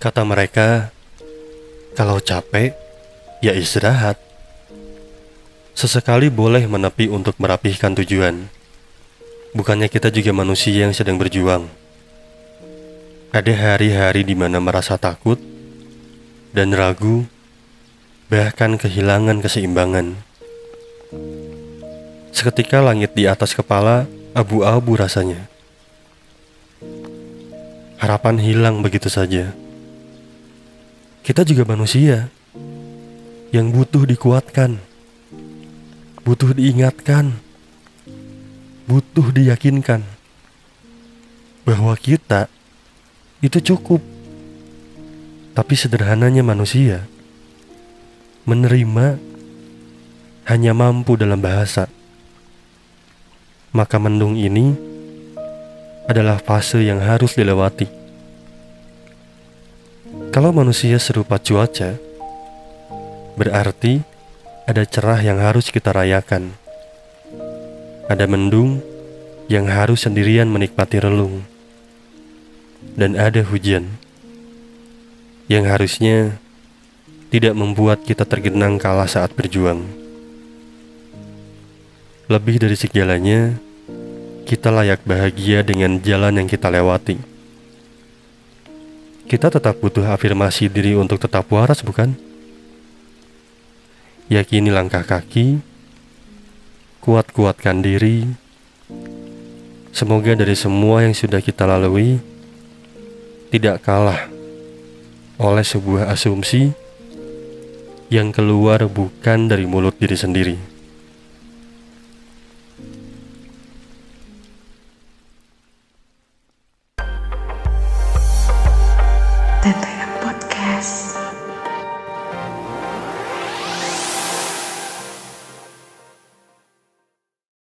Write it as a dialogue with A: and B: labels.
A: Kata mereka, kalau capek, ya istirahat. Sesekali boleh menepi untuk merapihkan tujuan. Bukannya kita juga manusia yang sedang berjuang. Ada hari-hari di mana merasa takut dan ragu, bahkan kehilangan keseimbangan. Seketika langit di atas kepala abu-abu rasanya. Harapan hilang begitu saja. Kita juga manusia yang butuh dikuatkan, butuh diingatkan, butuh diyakinkan bahwa kita itu cukup. Tapi sederhananya manusia menerima hanya mampu dalam bahasa. Maka mendung ini adalah fase yang harus dilewati. Kalau manusia serupa cuaca, berarti ada cerah yang harus kita rayakan. Ada mendung yang harus sendirian menikmati relung dan ada hujan yang harusnya tidak membuat kita tergenang kalah saat berjuang. Lebih dari segalanya, kita layak bahagia dengan jalan yang kita lewati. Kita tetap butuh afirmasi diri untuk tetap waras, bukan? Yakini langkah kaki, kuat-kuatkan diri. Semoga dari semua yang sudah kita lalui, tidak kalah oleh sebuah asumsi yang keluar bukan dari mulut diri sendiri.